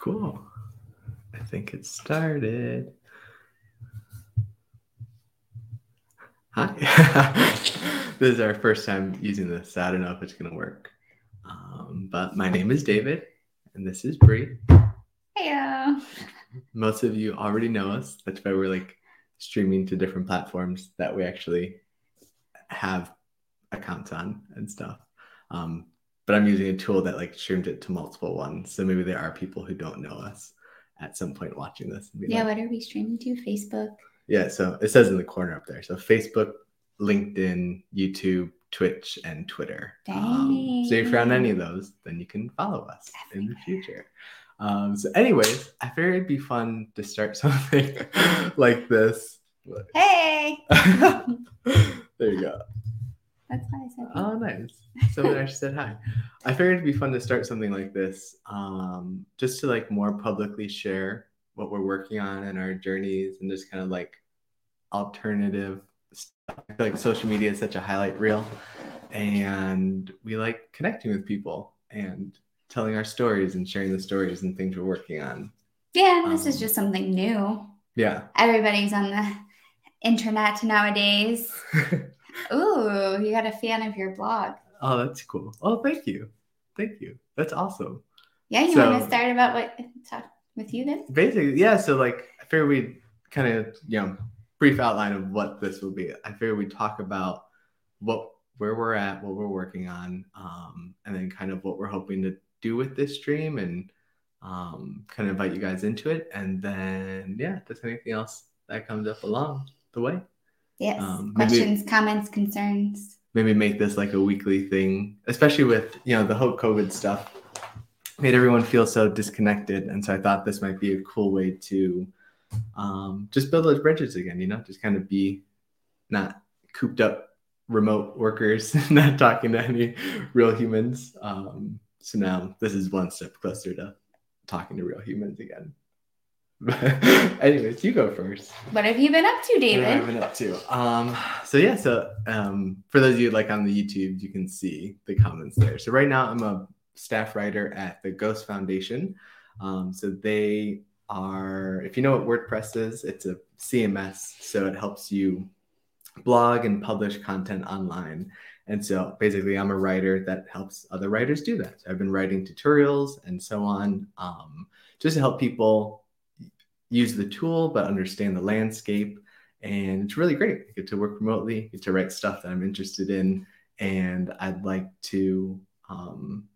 Cool. I think it started. Hi. this is our first time using this, so I don't know if it's going to work. Um, but my name is David, and this is Bree. Heyo. Most of you already know us. That's why we're like streaming to different platforms that we actually have accounts on and stuff. Um, but I'm using a tool that like streamed it to multiple ones. So maybe there are people who don't know us at some point watching this. Yeah, like, what are we streaming to? Facebook. Yeah, so it says in the corner up there. So Facebook, LinkedIn, YouTube, Twitch, and Twitter. Um, so if you're on any of those, then you can follow us in the future. Um, so, anyways, I figured it'd be fun to start something like this. Hey. there you go. That's why I said. Oh, nice. Someone actually said hi. I figured it'd be fun to start something like this, um, just to like more publicly share what we're working on and our journeys, and just kind of like alternative stuff. I feel like social media is such a highlight reel, and we like connecting with people and telling our stories and sharing the stories and things we're working on. Yeah, this um, is just something new. Yeah. Everybody's on the internet nowadays. Ooh, you got a fan of your blog. Oh, that's cool. Oh, thank you. Thank you. That's awesome. Yeah, you so, want to start about what talk with you then? Basically, yeah. So like I figured we'd kind of, you know, brief outline of what this will be. I figured we'd talk about what where we're at, what we're working on, um, and then kind of what we're hoping to do with this stream and um, kind of invite you guys into it. And then yeah, if there's anything else that comes up along the way. Yes. Um, Questions, maybe, comments, concerns. Maybe make this like a weekly thing, especially with you know the whole COVID stuff. Made everyone feel so disconnected, and so I thought this might be a cool way to um, just build those bridges again. You know, just kind of be not cooped up remote workers, not talking to any real humans. Um, so now this is one step closer to talking to real humans again. Anyways, you go first. What have you been up to, David? What have I been up to? Um, so yeah, so um, for those of you like on the YouTube, you can see the comments there. So right now, I'm a staff writer at the Ghost Foundation. Um, so they are, if you know what WordPress is, it's a CMS. So it helps you blog and publish content online. And so basically, I'm a writer that helps other writers do that. So I've been writing tutorials and so on, um, just to help people use the tool but understand the landscape. And it's really great. I get to work remotely, get to write stuff that I'm interested in, and I'd like to um,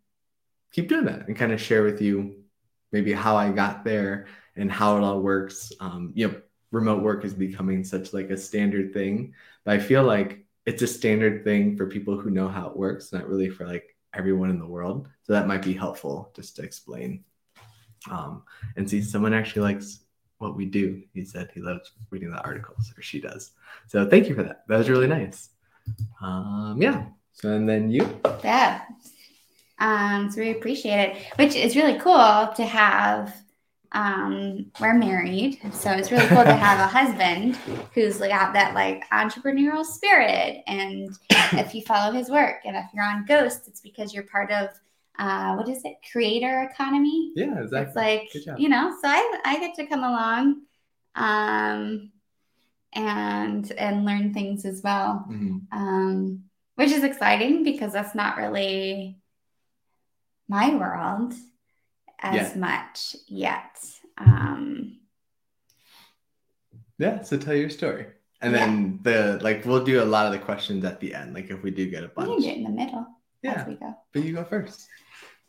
keep doing that and kind of share with you maybe how I got there and how it all works. Um, you know, remote work is becoming such like a standard thing, but I feel like it's a standard thing for people who know how it works, not really for like everyone in the world. So that might be helpful just to explain um, and see someone actually likes what we do. He said he loves reading the articles, or she does. So thank you for that. That was really nice. Um, yeah. So and then you. Yeah. Um, so we appreciate it, which is really cool to have. Um, we're married, so it's really cool to have a husband who's got that like entrepreneurial spirit. And if you follow his work, and if you're on Ghost, it's because you're part of uh, what is it? Creator economy. Yeah, exactly. It's like you know, so I I get to come along, um, and and learn things as well, mm-hmm. um, which is exciting because that's not really my world as much yet. Um, yeah, so tell your story. And yeah. then the like we'll do a lot of the questions at the end, like if we do get a bunch. We can get in the middle. Yeah. But you go first.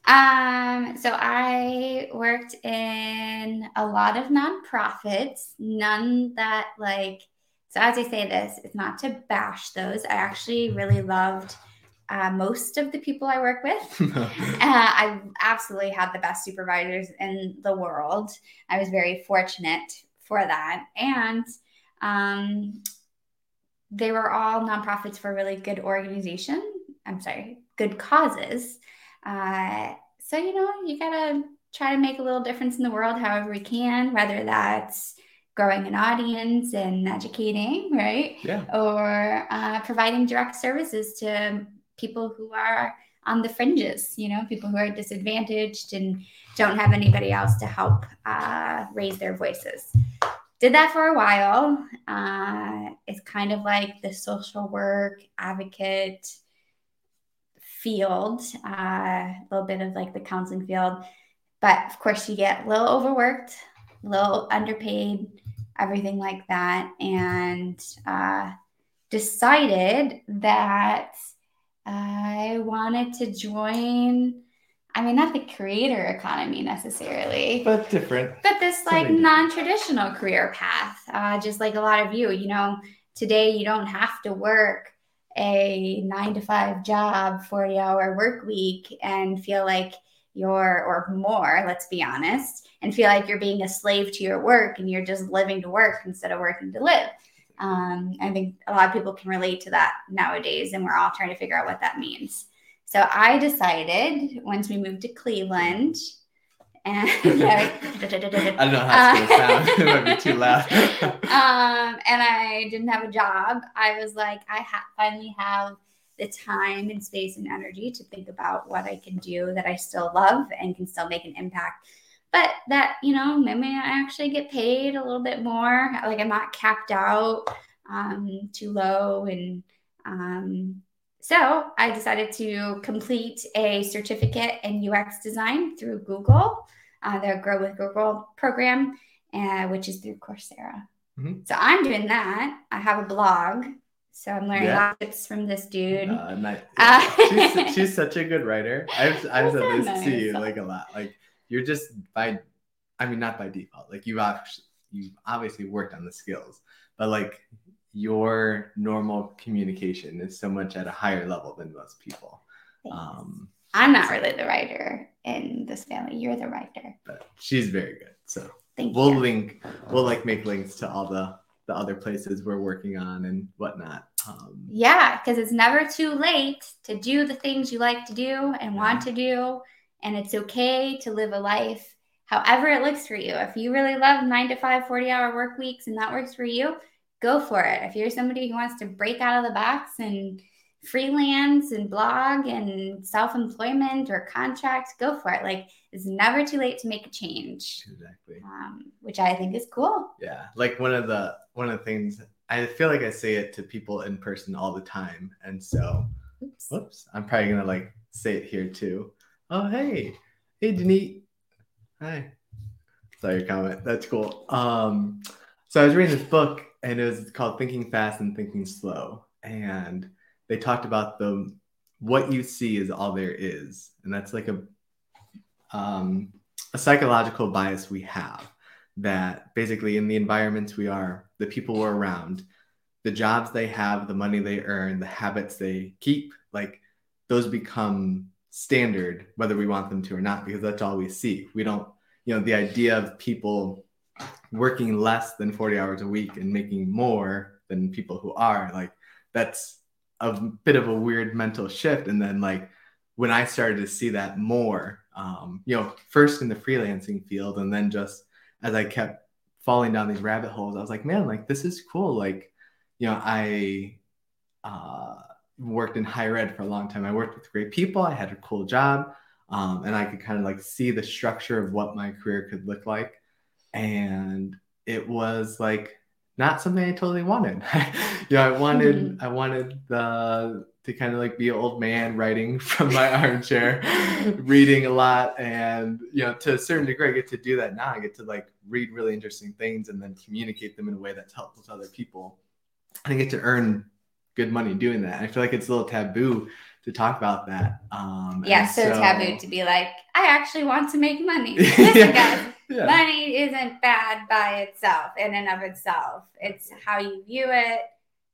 Um, so I worked in a lot of nonprofits, none that like, so as I say this, it's not to bash those. I actually really loved uh, most of the people I work with. uh, I absolutely had the best supervisors in the world. I was very fortunate for that. And um, they were all nonprofits for really good organization. I'm sorry, good causes. Uh, so, you know, you got to try to make a little difference in the world however we can, whether that's growing an audience and educating, right? Yeah. Or uh, providing direct services to people who are on the fringes, you know, people who are disadvantaged and don't have anybody else to help uh, raise their voices. Did that for a while. Uh, it's kind of like the social work advocate field, uh, a little bit of like the counseling field. But of course, you get a little overworked, a little underpaid, everything like that. And uh, decided that I wanted to join. I mean, not the creator economy necessarily, but different. But this like non-traditional career path, uh, just like a lot of you, you know, today you don't have to work a nine to five job, 40 hour work week and feel like you're, or more, let's be honest, and feel like you're being a slave to your work and you're just living to work instead of working to live. Um, I think a lot of people can relate to that nowadays, and we're all trying to figure out what that means. So I decided once we moved to Cleveland, and yeah, I don't know how it's gonna sound. it might be too loud. um, and I didn't have a job. I was like, I ha- finally have the time and space and energy to think about what I can do that I still love and can still make an impact but that you know maybe i actually get paid a little bit more like i'm not capped out um, too low and um, so i decided to complete a certificate in ux design through google uh, the grow with google program uh, which is through coursera mm-hmm. so i'm doing that i have a blog so I'm learning yeah. tips from this dude. Uh, nice. yeah. uh, she's, she's such a good writer. I've I've said this nice. to you like a lot. Like you're just by i mean not by default like you've actually you've obviously worked on the skills but like your normal communication is so much at a higher level than most people um i'm not really the writer in this family you're the writer but she's very good so Thank we'll you. link we'll like make links to all the the other places we're working on and whatnot um, yeah because it's never too late to do the things you like to do and yeah. want to do and it's okay to live a life however it looks for you. If you really love nine to five, 40 hour work weeks and that works for you, go for it. If you're somebody who wants to break out of the box and freelance and blog and self employment or contract, go for it. Like it's never too late to make a change. Exactly. Um, which I think is cool. Yeah. Like one of the one of the things I feel like I say it to people in person all the time. And so Oops. whoops, I'm probably gonna like say it here too. Oh, hey. Hey, Denise. Hi. Saw your comment. That's cool. Um, so I was reading this book and it was called Thinking Fast and Thinking Slow. And they talked about the what you see is all there is. And that's like a um, a psychological bias we have that basically in the environments we are, the people we're around, the jobs they have, the money they earn, the habits they keep, like those become standard whether we want them to or not because that's all we see we don't you know the idea of people working less than 40 hours a week and making more than people who are like that's a bit of a weird mental shift and then like when i started to see that more um, you know first in the freelancing field and then just as i kept falling down these rabbit holes i was like man like this is cool like you know i uh, worked in higher ed for a long time. I worked with great people. I had a cool job, um, and I could kind of like see the structure of what my career could look like. And it was like not something I totally wanted. you know, I wanted mm-hmm. I wanted the to kind of like be an old man writing from my armchair, reading a lot, and you know, to a certain degree, I get to do that now. I get to like read really interesting things and then communicate them in a way that's helpful to other people. And I get to earn good money doing that. I feel like it's a little taboo to talk about that. Um, yeah, so, so, taboo to be like, I actually want to make money. Yeah. Yeah. money isn't bad by itself in and of itself. It's how you view it,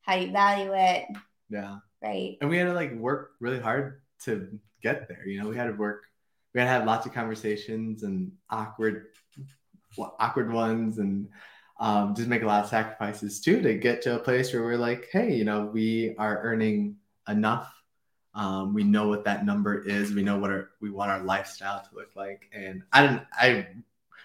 how you value it. Yeah. Right. And we had to like work really hard to get there. You know, we had to work. We had to have lots of conversations and awkward, awkward ones, and um, just make a lot of sacrifices too to get to a place where we're like, hey, you know, we are earning enough. Um, we know what that number is. We know what our, we want our lifestyle to look like. And I didn't, I,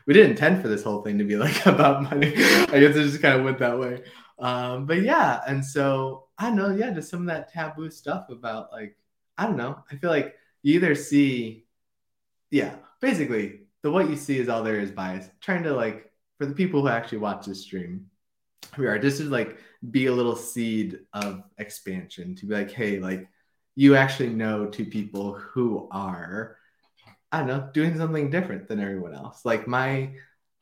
we didn't intend for this whole thing to be like about money. I guess it just kind of went that way. Um, but yeah, and so I don't know, yeah, just some of that taboo stuff about like, I don't know. I feel like you either see, yeah, basically the what you see is all there is bias. Trying to like for the people who actually watch this stream, we are just to like be a little seed of expansion to be like, hey, like you actually know two people who are, I don't know, doing something different than everyone else. Like my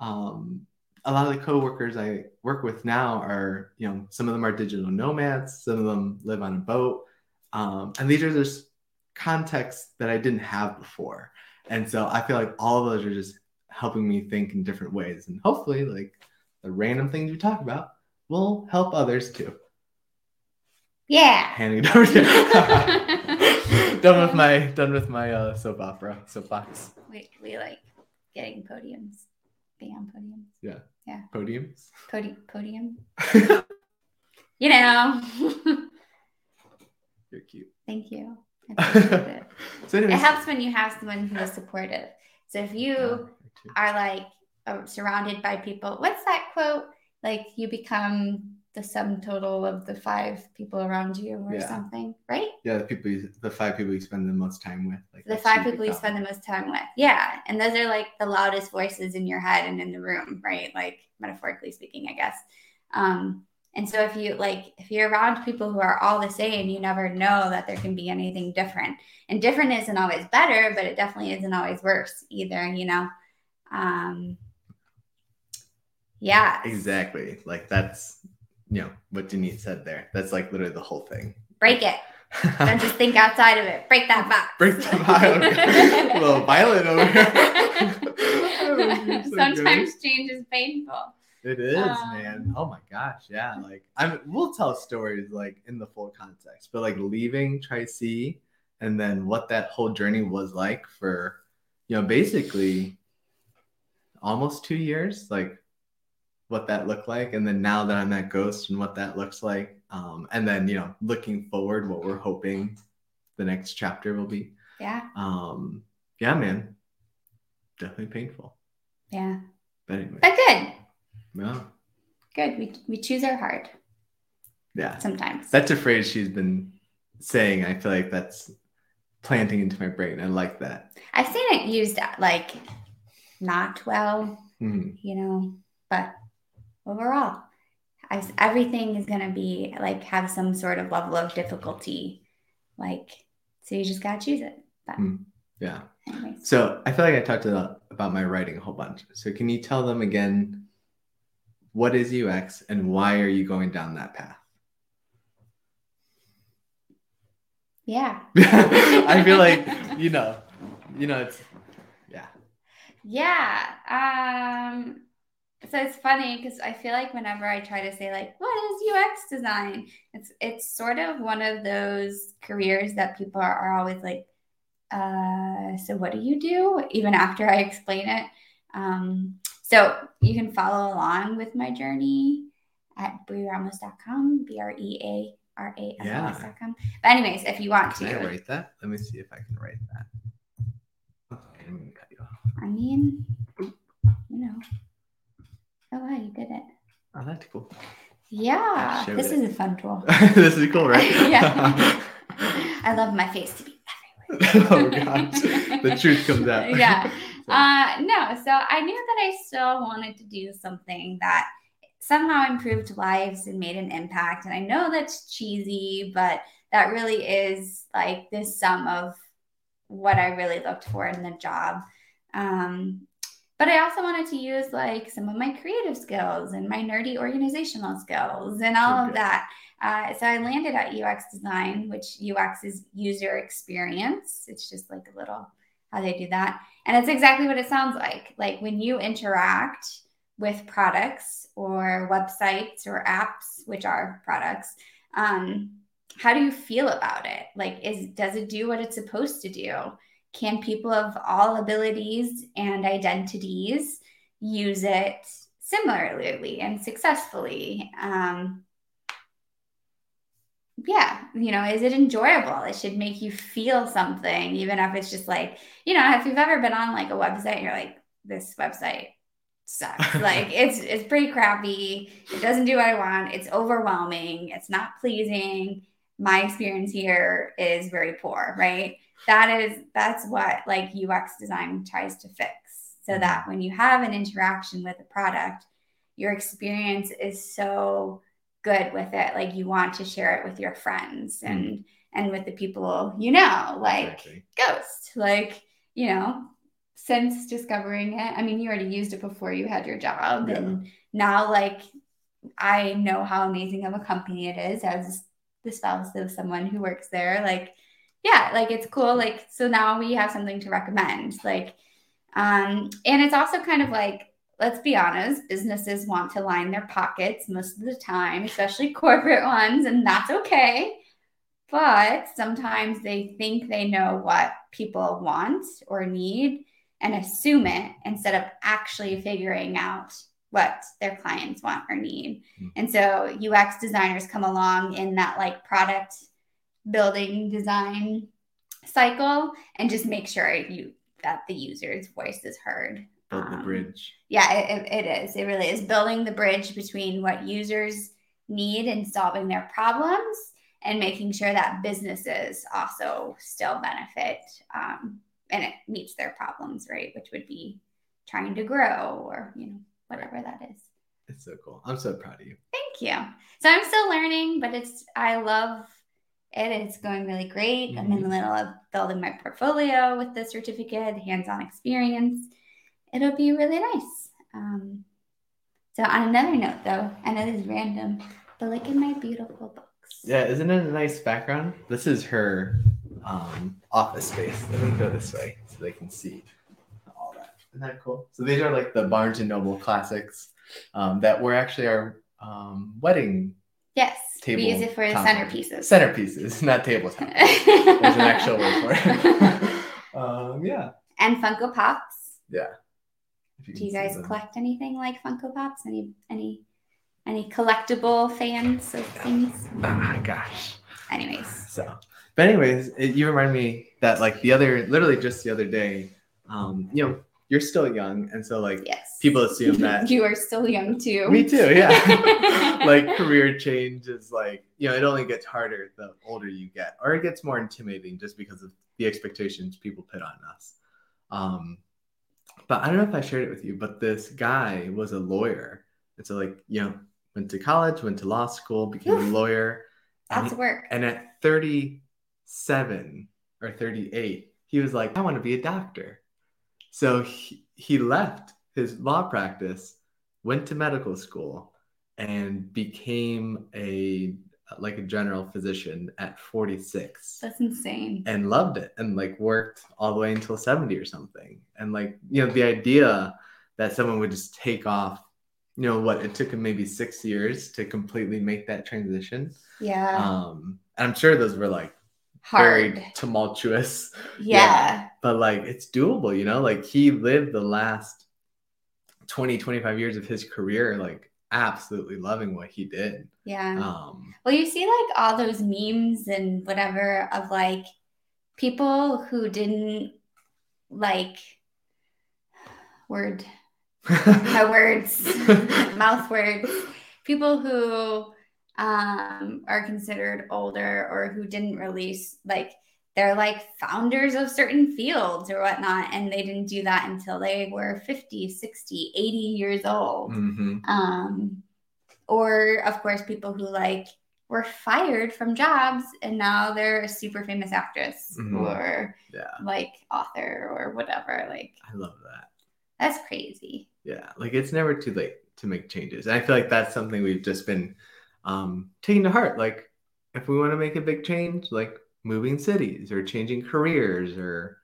um a lot of the coworkers I work with now are, you know, some of them are digital nomads, some of them live on a boat. Um, and these are just contexts that I didn't have before. And so I feel like all of those are just helping me think in different ways. And hopefully, like the random things we talk about will help others too. Yeah. Handing it over to done with my done with my uh, soap opera soapbox. We we like getting podiums, being on podiums. Yeah. Yeah. Podiums. Podi- podium. you know. You're cute. Thank you. I appreciate it. So anyways, it helps when you have someone who is supportive. So if you Yeah, are like uh, surrounded by people, what's that quote? Like you become the sum total of the five people around you, or Yeah. something, right? yeah, the people, you, the five people you spend the most time with, like The five people you spend the most time with. Yeah. And those are like the loudest voices in your head and in the room, right? Like metaphorically speaking, I guess. Um, and so if you like if you're around people who are all the same, you never know that there can be anything different. And different isn't always better, but it definitely isn't always worse either, you know. Um yeah. Exactly. Like that's know what Denise said there. That's like literally the whole thing. Break it. Don't just think outside of it. Break that box. Break the violin. little violin over here. So good. Sometimes change is painful. It is, Um, man. Oh my gosh, yeah. Like I'm, we'll tell stories like in the full context, but like leaving Tri C and then what that whole journey was like for, you know, basically almost two years, like what that looked like, and then now that I'm at Ghost and what that looks like, um, and then you know, looking forward, what we're hoping the next chapter will be. Yeah. Um, yeah, man, definitely painful, Yeah. but anyway, But good. yeah, Good. We we choose our heart yeah. sometimes. That's a phrase she's been saying. I feel like that's planting into my brain. I like that. I've seen it used like not well, Mhm. you know, but overall, I, everything is gonna be like have some sort of level of difficulty, like so you just gotta choose it. But Mm. Yeah. anyways, So I feel like I talked about, about my writing a whole bunch. So can you tell them again what is UX and why are you going down that path? yeah, I feel like you know, you know, it's yeah. yeah. Um, so it's funny because I feel like whenever I try to say like, what is UX design? It's it's sort of one of those careers that people are, are always like, uh, so what do you do? Even after I explain it. Um, so you can follow along with my journey at brearamos.com, B R E A R A M O S.com. But anyways, if you want Can I to, write that? Let me see if I can write that. Okay, I'm gonna cut you off. I mean, you know. Oh wow, you did it. Oh, that's cool. Yeah, this it. is a fun tool. this is cool, right? Yeah. I love my face to be oh gosh, the truth comes out. Yeah. So, Uh, no, so I knew that I still wanted to do something that somehow improved lives and made an impact. And I know that's cheesy, but that really is like this sum of what I really looked for in the job. Um, but I also wanted to use like some of my creative skills and my nerdy organizational skills and all of that. Uh, so I landed at UX design, which UX is user experience. It's just like a little how they do that. And it's exactly what it sounds like. Like when you interact with products or websites or apps, which are products, um, how do you feel about it? Like, is does it do what it's supposed to do? Can people of all abilities and identities use it similarly and successfully? Um, yeah, you know, is it enjoyable? It should make you feel something, even if it's just like, you know, if you've ever been on like a website and you're like, this website sucks. like it's it's pretty crappy. It doesn't do what I want. It's overwhelming. It's not pleasing. My experience here is very poor, right? That is that's what like UX design tries to fix. So that when you have an interaction with a product, your experience is so good with it. Like you want to share it with your friends and mm. and with the people you know, like exactly. Ghost. Like, you know, since discovering it, I mean, you already used it before you had your job. Yeah. And now like I know how amazing of a company it is as the spouse of someone who works there. Like, yeah, like it's cool. Like, so now we have something to recommend. Like, um, and it's also kind of like, let's be honest, businesses want to line their pockets most of the time, especially corporate ones, and that's okay. But sometimes they think they know what people want or need and assume it instead of actually figuring out what their clients want or need. Mm-hmm. And so UX designers come along in that like product building design cycle and just make sure you that the user's voice is heard. Build the um, bridge. Yeah, it, it is. It really is building the bridge between what users need and solving their problems and making sure that businesses also still benefit um, and it meets their problems, right? Which would be trying to grow or, you know, whatever that is. It's so cool. I'm so proud of you. Thank you. So I'm still learning, but it's I love it. It's going really great. Mm-hmm. I'm in the mm-hmm. middle of building my portfolio with the certificate, hands-on experience. It'll be really nice. Um, so on another note, though, I know this is random, but look at my beautiful books. Yeah, isn't it a nice background? This is her um, office space. Let me go this way so they can see. all that. Isn't that cool? So these are like the Barnes and Noble classics um, that were actually our um, wedding. Yes, table we use it for centerpieces. Centerpieces, not tabletop. There's an actual word for it. um, yeah. And Funko Pops. Yeah. You Do you guys collect anything like Funko Pops? Any any any collectible fans of things? Oh my gosh. Anyways. So, but anyways, it, you remind me that like the other, literally just the other day, um, you know, you're still young and so like yes. people assume that you are still young too. Me too yeah. Like career change is like you know it only gets harder the older you get or it gets more intimidating just because of the expectations people put on us. Um but i don't know if i shared it with you but this guy was a lawyer. And so like you know went to college went to law school became Oof. a lawyer that's and, work. and at 37 or 38 he was like i want to be a doctor so he, he left his law practice, went to medical school, and became a like a general physician at 46. That's insane. And loved it and like worked all the way until 70 or something. And like, you know, the idea that someone would just take off, you know, what it took him maybe six years to completely make that transition. Yeah. Um, and I'm sure those were like hard. very tumultuous. Yeah. yeah. but like it's doable you know? Like he lived the last 20 25 years of his career like absolutely loving what he did. Yeah. Um well you see like all those memes and whatever of like people who didn't like word. My words. Mouth words. People who um, are considered older or who didn't release like they're like founders of certain fields or whatnot and they didn't do that until they were 50 60 80 years old mm-hmm. um, or of course people who like were fired from jobs and now they're a super famous actress mm-hmm. or yeah. like author or whatever like i love that that's crazy yeah like it's never too late to make changes and i feel like that's something we've just been um, taking to heart. Like, if we want to make a big change, like moving cities or changing careers or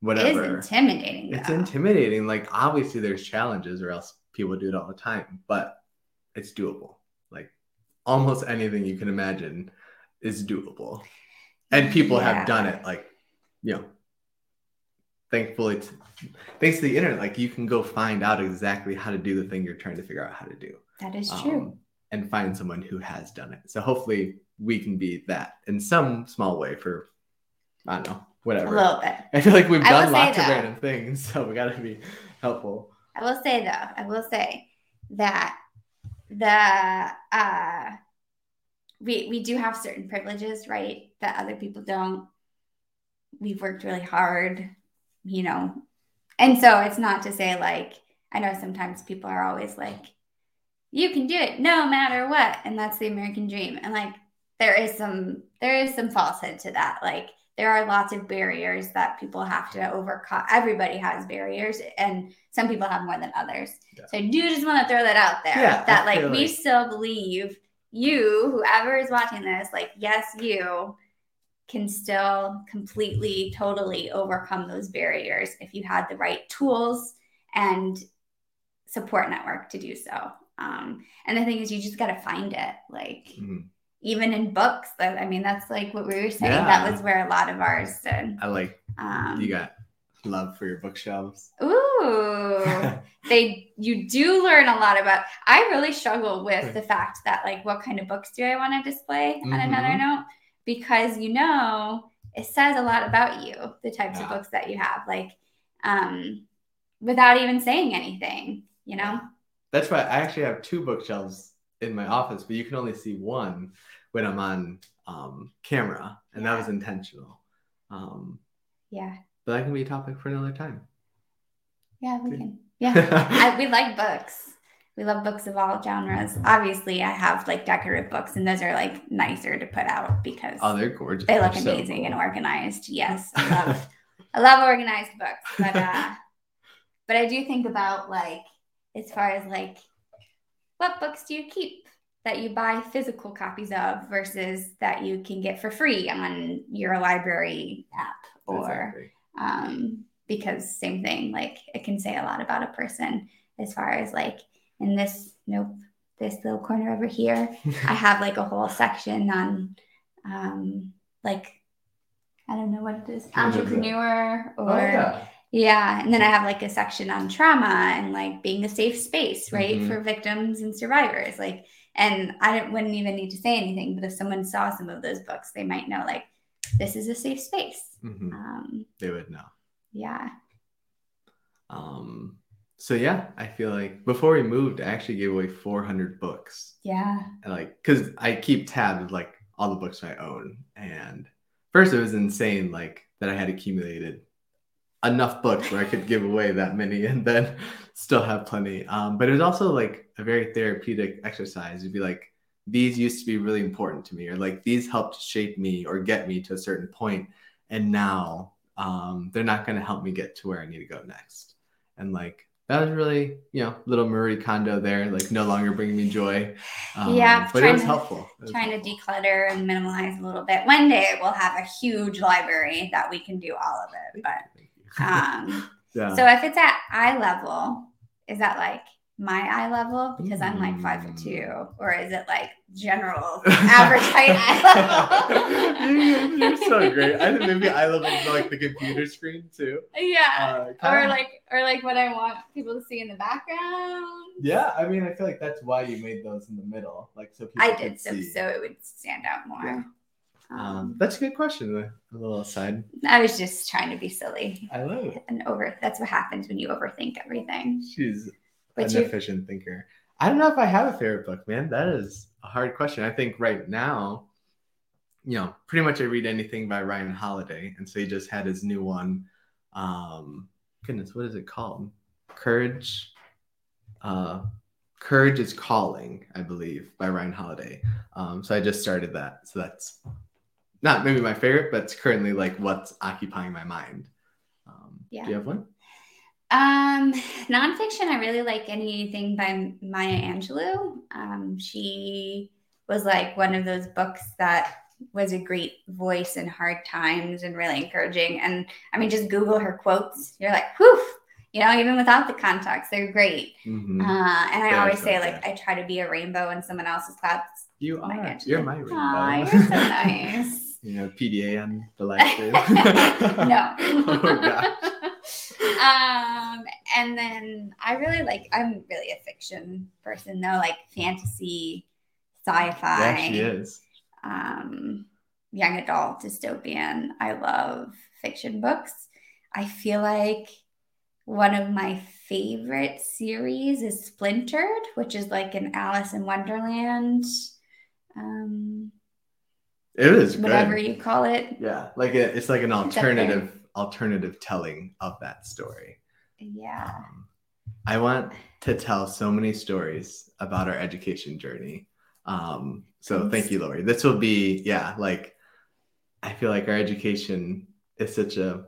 whatever. It is intimidating. Though. It's intimidating. Like, obviously, there's challenges, or else people do it all the time, but it's doable. Like, almost anything you can imagine is doable. And people yeah. have done it, like, you know, thankfully, thanks to the internet, like, you can go find out exactly how to do the thing you're trying to figure out how to do. That is true. And find someone who has done it. So hopefully we can be that in some small way for I don't know, whatever. A little bit. I feel like we've done lots of random things, so we gotta be helpful. I will say though, I will say that the uh we we do have certain privileges, right? That other people don't. we've worked really hard, you know. And so it's not to say like I know sometimes people are always like, you can do it no matter what. And that's the American dream. And like there is some there is some falsehood to that. Like there are lots of barriers that people have to overcome. Everybody has barriers, and some people have more than others. Yeah. So I do just want to throw that out there. Yeah, that like we still believe you, whoever is watching this, like yes, you can still completely, totally overcome those barriers if you had the right tools and support network to do so. Um, and the thing is, you just got to find it. Like, mm-hmm. even in books, that I mean, that's like what we were saying. Yeah. That was where a lot of ours did. I like, um, you got love for your bookshelves. Ooh, they, you do learn a lot about. I really struggle with the fact that, like, what kind of books do I want to display mm-hmm. on another note? Because, you know, it says a lot about you, the types yeah. of books that you have. Like, um, without even saying anything you know? That's why I actually have two bookshelves in my office, but you can only see one when I'm on um, camera, and yeah. that was intentional. Um, yeah. But that can be a topic for another time. Yeah, we can. Yeah. I, we like books. We love books of all genres. Obviously, I have like decorative books, and those are like nicer to put out because oh, they're gorgeous. They look they're amazing so cool. and organized. Yes, I love, I love organized books, but uh, but I do think about like as far as like what books do you keep that you buy physical copies of versus that you can get for free on your library app or exactly. um, because same thing like it can say a lot about a person as far as like in this nope this little corner over here i have like a whole section on um like i don't know what it is entrepreneur or oh, yeah. Yeah. And then I have like a section on trauma and like being a safe space, right? Mm-hmm. For victims and survivors. Like, and I wouldn't even need to say anything, but if someone saw some of those books, they might know like this is a safe space. Mm-hmm. Um, they would know. Yeah. Um, so yeah, I feel like before we moved, I actually gave away 400 books. Yeah. And like, cause I keep tabs of like all the books I own. And first it was insane, like that I had accumulated enough books where I could give away that many and then still have plenty. Um, but it was also like a very therapeutic exercise. It'd be like, these used to be really important to me, or like these helped shape me or get me to a certain point, And now um, they're not going to help me get to where I need to go next. And like, that was really, you know, little Marie Kondo there, like no longer bringing me joy. Um, yeah, but it was to, helpful. It was trying helpful. to declutter and minimalize a little bit. One day we'll have a huge library that we can do all of it. But um, yeah. So if it's at eye level, is that like my eye level because I'm like five foot two, mm. or is it like general average height eye level? you're, so great. I think maybe eye level is like the computer screen too. Yeah, uh, or like or like what I want people to see in the background. Yeah, I mean, I feel like that's why you made those in the middle, like so people. I did so see. so it would stand out more. Um, that's a good question. A little aside. I was just trying to be silly. I love it. And over. That's what happens when you overthink everything. She's but an efficient thinker. I don't know if I have a favorite book, man. That is a hard question. I think right now, you know, pretty much I read anything by Ryan Holiday, and so he just had his new one. Um, goodness, what is it called? Courage. Uh, Courage is Calling, I believe, by Ryan Holiday. Um, so I just started that. So that's not maybe my favorite, but it's currently like what's occupying my mind. Um, yeah. Do you have one? Um, nonfiction, I really like anything by Maya Angelou. Um, she was like one of those books that was a great voice in hard times and really encouraging. And I mean, just Google her quotes. You're like, whew, you know, even without the context, they're great. Mm-hmm. Uh, and I always say, like, I try to be a rainbow in someone else's clouds. You are. You're my rainbow. You're so nice you know, PDA on the live stream? no. oh, um, and then I really like, I'm really a fiction person though, like fantasy, sci-fi. Yeah, she is. Um, young adult, dystopian. I love fiction books. I feel like one of my favorite series is Splintered, which is like an Alice in Wonderland um, It is whatever good. you call it. Yeah, like a, it's like an alternative alternative telling of that story. Yeah. Um, I want to tell so many stories about our education journey. Um, so Thanks. thank you, Lori. This will be, yeah, like I feel like our education is such a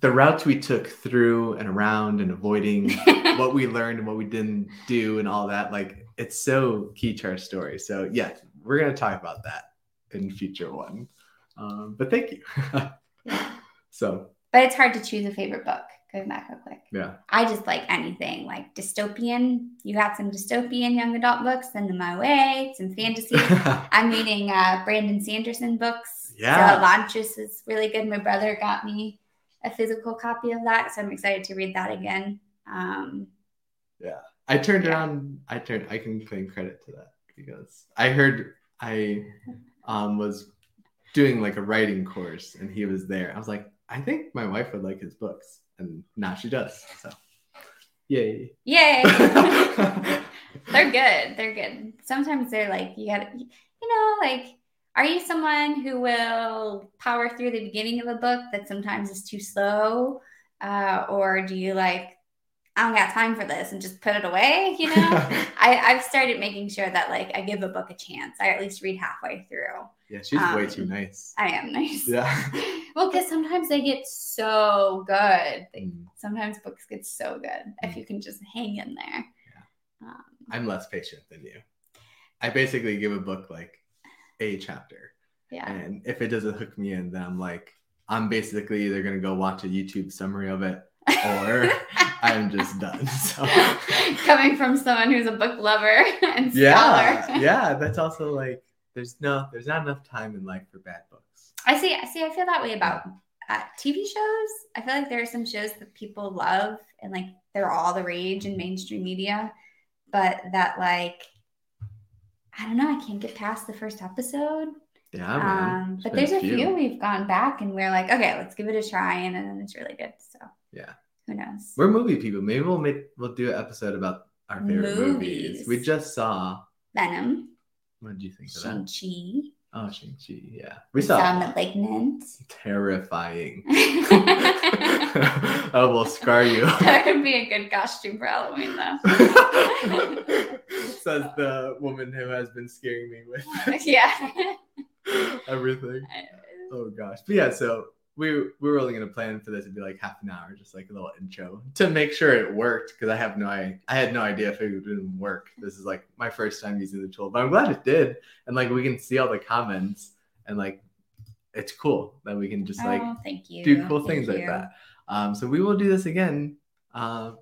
the routes we took through and around and avoiding what we learned and what we didn't do and all that, like it's so key to our story. So yeah, we're gonna talk about that in future one. Um, but thank you. So But it's hard to choose a favorite book. Going back real quick. yeah. I just like anything like dystopian. You got some dystopian young adult books, send them my way. Some fantasy. I'm reading uh, Brandon Sanderson books. Yeah. So Launches is really good. My brother got me a physical copy of that, so I'm excited to read that again. Um, yeah. I turned Yeah. around. I turned. I can claim credit to that because I heard I um, was doing like a writing course and he was there. I was like, I think my wife would like his books, and now she does. So, yay! yay! they're good. They're good. Sometimes they're like you got to, you know, like. Are you someone who will power through the beginning of a book that sometimes is too slow, uh, or do you like, I don't got time for this and just put it away? You know, I, I've started making sure that like I give a book a chance. I at least read halfway through. yeah, she's way Um, too nice. I am nice. Yeah. well, because sometimes they get so good. They, Mm, sometimes books get so good if you can just hang in there. Um, I'm less patient than you. I basically give a book like a chapter. yeah. And if it doesn't hook me in, then I'm like, I'm basically either gonna go watch a YouTube summary of it or I'm just done. So Coming from someone who's a book lover and yeah, scholar. yeah, that's also like there's no there's not enough time in life for bad books. I see. I see. I feel that way about uh, TV shows. I feel like there are some shows that people love and like they're all the rage in mainstream media, but that like I don't know. I can't get past the first episode. Yeah, man. Um, but there's a few. we've gone back and we're like, okay, let's give it a try, and then it's really good. So Yeah. who knows? We're movie people. Maybe we'll make we'll do an episode about our favorite movies. Movies. We just saw. Venom, What did you think of that? Chi, Oh, Shang Chi. Yeah, we saw. Malignant. Terrifying. oh, will scar you. That could be a good costume for Halloween, though. Says the woman who has been scaring me with yeah. everything. Oh gosh. But yeah, so we we were only gonna plan for this to be like half an hour, just like a little intro to make sure it worked because I have no I I had no idea if it didn't work. This is like my first time using the tool, but I'm glad it did. And like we can see all the comments and like it's cool that we can just like oh, thank you. do cool Thank things like that. Um, so we will do this again, uh,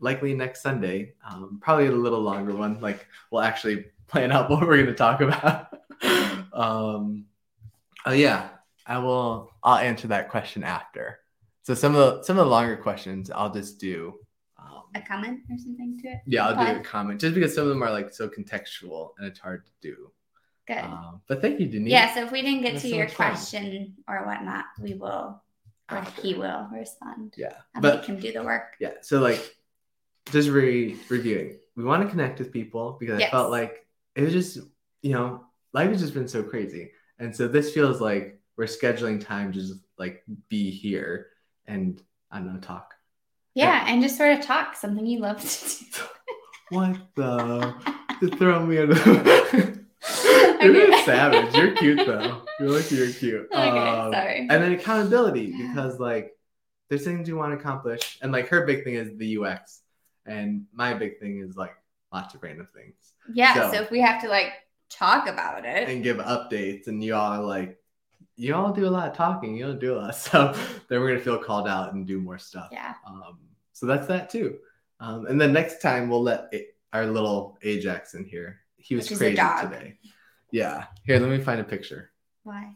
likely next Sunday. Um, probably a little longer one. Like we'll actually plan out what we're going to talk about. um, oh yeah, I will. I'll answer that question after. So some of the some of the longer questions I'll just do. Um, A comment or something to it? yeah, I'll do a comment just because some of them are like so contextual and it's hard to do. Good. Um, but thank you, Denise. yeah, so if we didn't get That's to so your much fun. question or whatnot, we will, or After. he will respond. Yeah, I'll but make him do the work. yeah so like just re reviewing we want to connect with people because i felt like it was just you know life has just been so crazy and so this feels like we're scheduling time to just like be here and i don't know talk. Yeah, and just sort of talk, something you love to do. what the? To throw me under you're Okay. savage. You're cute though. You're like you're cute. Okay, Um, sorry. and then accountability because like there's things you want to accomplish and like her big thing is the ux and my big thing is like lots of random things. Yeah, so- so, if we have to like talk about it, and give updates and you all are like you all do a lot of talking you don't do a lot so then we're gonna feel called out and do more stuff yeah. um, so that's that too um, and then next time we'll let A- our little ajax in here he was Which crazy today yeah here let me find a picture Why?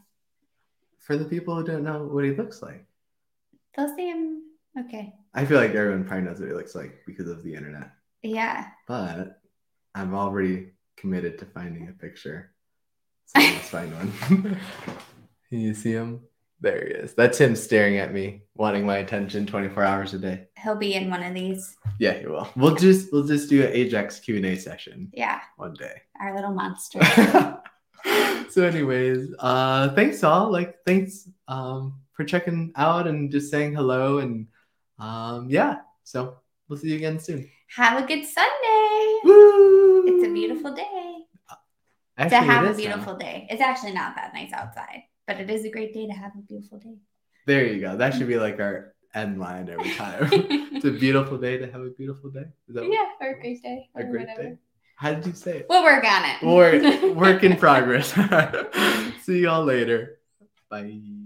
for the people who don't know what he looks like They'll see him. Okay. i feel like everyone probably knows what he looks like because of the internet Yeah. but i'm already committed to finding a picture so let's find one can you see him there he is that's him staring at me wanting my attention 24 hours a day He'll be in one of these. yeah he will we'll just we'll just do an ajax q&a session Yeah. one day Our little monster. so, anyways, uh, thanks all. Like, thanks um for checking out and just saying hello and um yeah. So we'll see you again soon. Have a good Sunday. Woo! It's a beautiful day. Actually, to have a is now. beautiful day. It's actually not that nice outside, but it is a great day to have a beautiful day. There you go. That should be like our end line every time. it's a beautiful day to have a beautiful day. Is that yeah, or a great day. a or great whatever. day? How did you say it? We'll work on it. Work, work in progress. See y'all later. Bye.